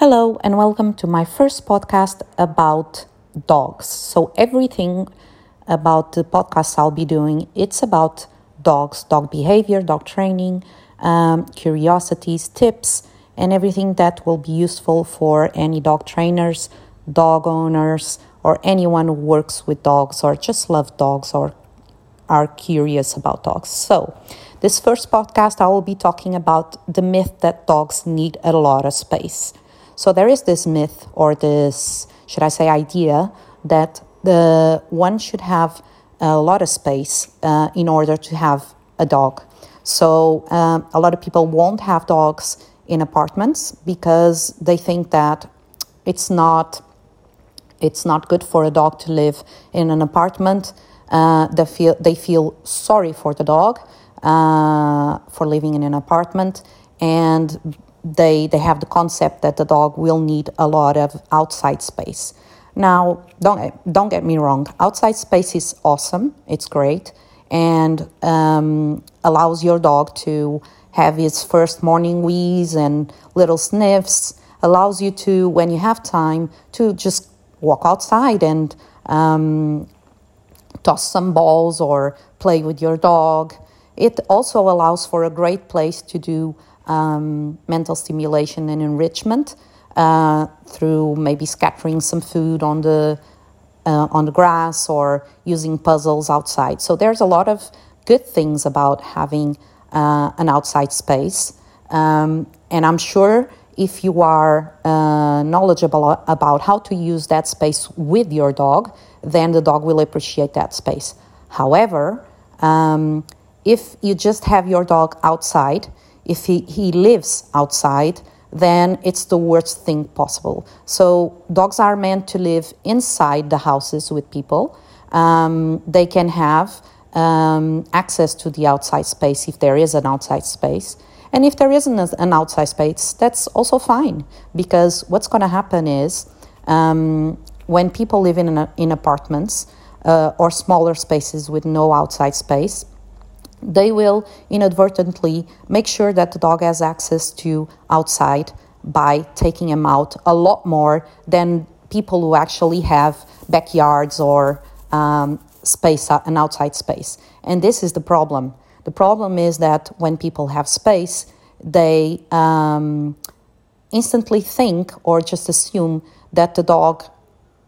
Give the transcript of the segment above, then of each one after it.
Hello, and welcome to my first podcast about dogs. So, everything about the podcast I'll be doing, it's about dogs, dog behavior, dog training, um, curiosities, tips, and everything that will be useful for any dog trainers, dog owners, or anyone who works with dogs or just love dogs or are curious about dogs. So, this first podcast, I will be talking about the myth that dogs need a lot of space. So there is this myth or this, should I say, idea that the one should have a lot of space uh, in order to have a dog. So um, a lot of people won't have dogs in apartments because they think that it's not it's not good for a dog to live in an apartment. Uh, they feel they feel sorry for the dog uh, for living in an apartment, and they they have the concept that the dog will need a lot of outside space. Now, don't don't get me wrong. Outside space is awesome. It's great and um, allows your dog to have his first morning wheeze and little sniffs. Allows you to, when you have time, to just walk outside and um, toss some balls or play with your dog. It also allows for a great place to do um, mental stimulation and enrichment uh, through maybe scattering some food on the uh, on the grass or using puzzles outside. So there's a lot of good things about having uh, an outside space, um, and I'm sure if you are uh, knowledgeable about how to use that space with your dog, then the dog will appreciate that space. However, um, if you just have your dog outside if he, he lives outside, then it's the worst thing possible. So, dogs are meant to live inside the houses with people. Um, they can have um, access to the outside space if there is an outside space. And if there isn't an outside space, that's also fine because what's going to happen is um, when people live in, in apartments uh, or smaller spaces with no outside space, they will inadvertently make sure that the dog has access to outside by taking him out a lot more than people who actually have backyards or um, space, uh, an outside space. And this is the problem. The problem is that when people have space, they um, instantly think or just assume that the dog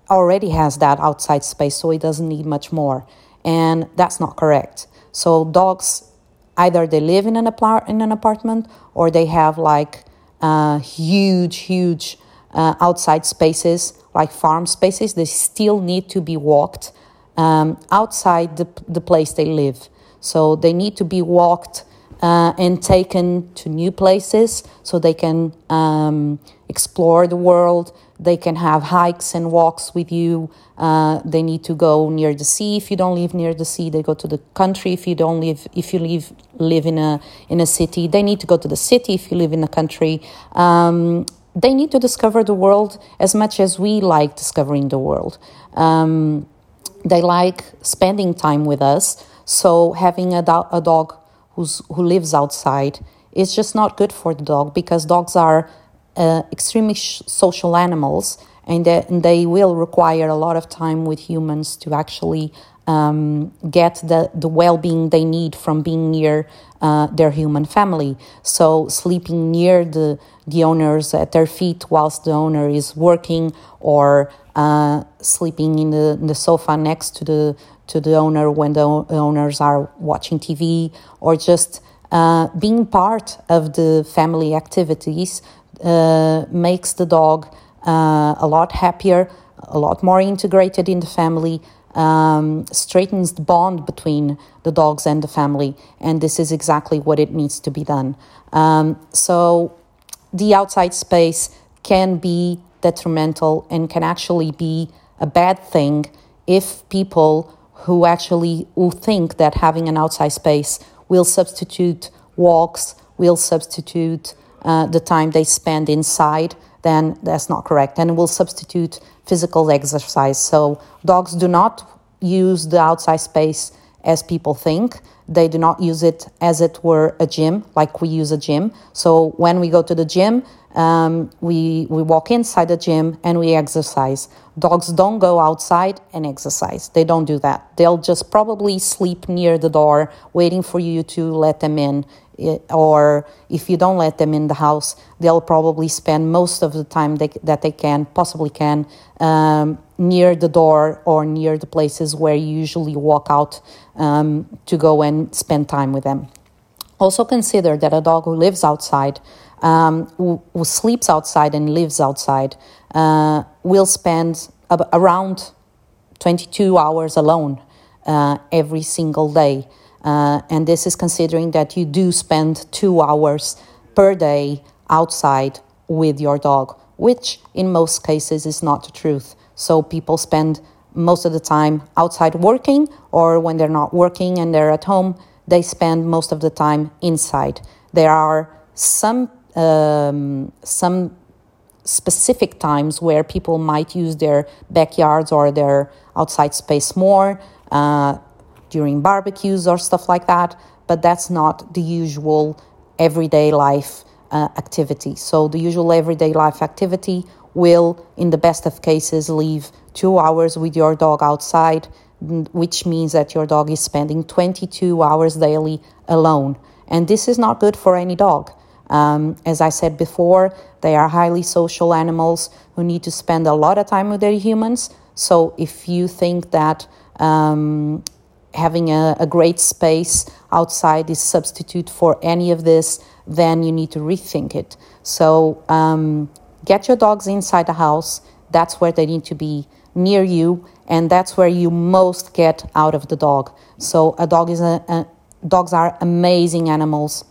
already has that outside space, so he doesn't need much more. And that's not correct. So dogs either they live in an apart in an apartment or they have like uh, huge, huge uh, outside spaces like farm spaces. They still need to be walked um, outside the the place they live. So they need to be walked uh, and taken to new places so they can um, explore the world. They can have hikes and walks with you. Uh, they need to go near the sea. If you don't live near the sea, they go to the country. If you don't live, if you live live in a in a city, they need to go to the city. If you live in a country, um, they need to discover the world as much as we like discovering the world. Um, they like spending time with us. So having a, do- a dog who's, who lives outside is just not good for the dog because dogs are uh, extremely social animals and they, and they, will require a lot of time with humans to actually um, get the, the well being they need from being near uh, their human family. So, sleeping near the, the owners at their feet whilst the owner is working, or uh, sleeping in the, in the sofa next to the, to the owner when the owners are watching TV, or just uh, being part of the family activities uh, makes the dog uh, a lot happier, a lot more integrated in the family, um, straightens the bond between the dogs and the family, and this is exactly what it needs to be done. Um, so, the outside space can be detrimental and can actually be a bad thing if people who actually who think that having an outside space will substitute walks, will substitute uh, the time they spend inside, then that's not correct. And we'll substitute physical exercise. So dogs do not use the outside space as people think. They do not use it as it were a gym, like we use a gym. So when we go to the gym, um, we, we walk inside the gym and we exercise. Dogs don't go outside and exercise. They don't do that. They'll just probably sleep near the door, waiting for you to let them in. Or if you don't let them in the house, they'll probably spend most of the time they, that they can, possibly can, um, near the door or near the places where you usually walk out um, to go and spend time with them. Also, consider that a dog who lives outside um, who, who, sleeps outside and lives outside uh, will spend ab- around 22 hours alone uh, every single day. Uh, and this is considering that you do spend two hours per day outside with your dog, which in most cases is not the truth. So people spend most of the time outside working, or when they're not working and they're at home, they spend most of the time inside. There are some um, some specific times where people might use their backyards or their outside space more uh, during barbecues or stuff like that, but that's not the usual everyday life uh, activity. So, the usual everyday life activity will, in the best of cases, leave two hours with your dog outside, which means that your dog is spending 22 hours daily alone. And this is not good for any dog. Um, as I said before, they are highly social animals who need to spend a lot of time with their humans. So if you think that um, having a, a, great space outside is substitute for any of this, then you need to rethink it. So um, get your dogs inside the house. That's where they need to be near you, and that's where you most get out of the dog. So a dog is a, a dogs are amazing animals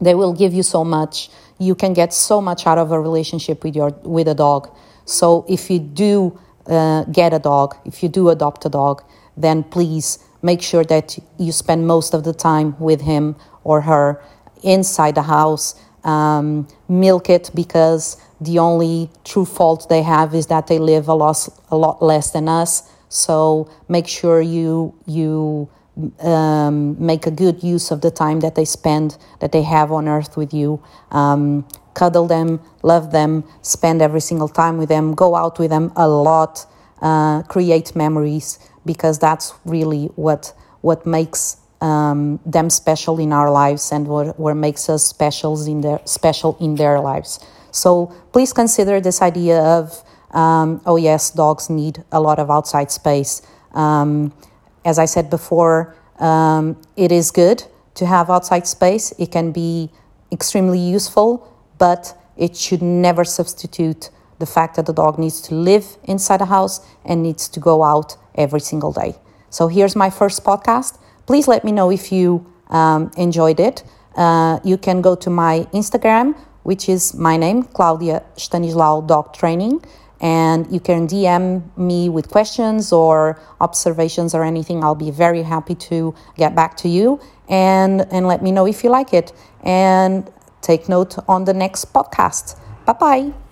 they will give you so much. You can get so much out of a relationship with your with a dog. So if you do uh, get a dog, if you do adopt a dog, then please make sure that you spend most of the time with him or her inside the house. Um, milk it because the only true fault they have is that they live a lot, a lot less than us. So make sure you you um, make a good use of the time that they spend, that they have on earth with you. Um, cuddle them, love them, spend every single time with them, go out with them a lot, uh, create memories, because that's really what what makes um, them special in our lives and what, what makes us specials in their special in their lives. So please consider this idea of um, oh yes, dogs need a lot of outside space. Um, as I said before, um, it is good to have outside space. It can be extremely useful, but it should never substitute the fact that the dog needs to live inside a house and needs to go out every single day. So here's my first podcast. Please let me know if you um, enjoyed it. Uh, you can go to my Instagram, which is my name, Claudia Stanislau Dog Training and you can DM me with questions or observations or anything. I'll be very happy to get back to you and, and let me know if you like it. And take note on the next podcast. Bye bye.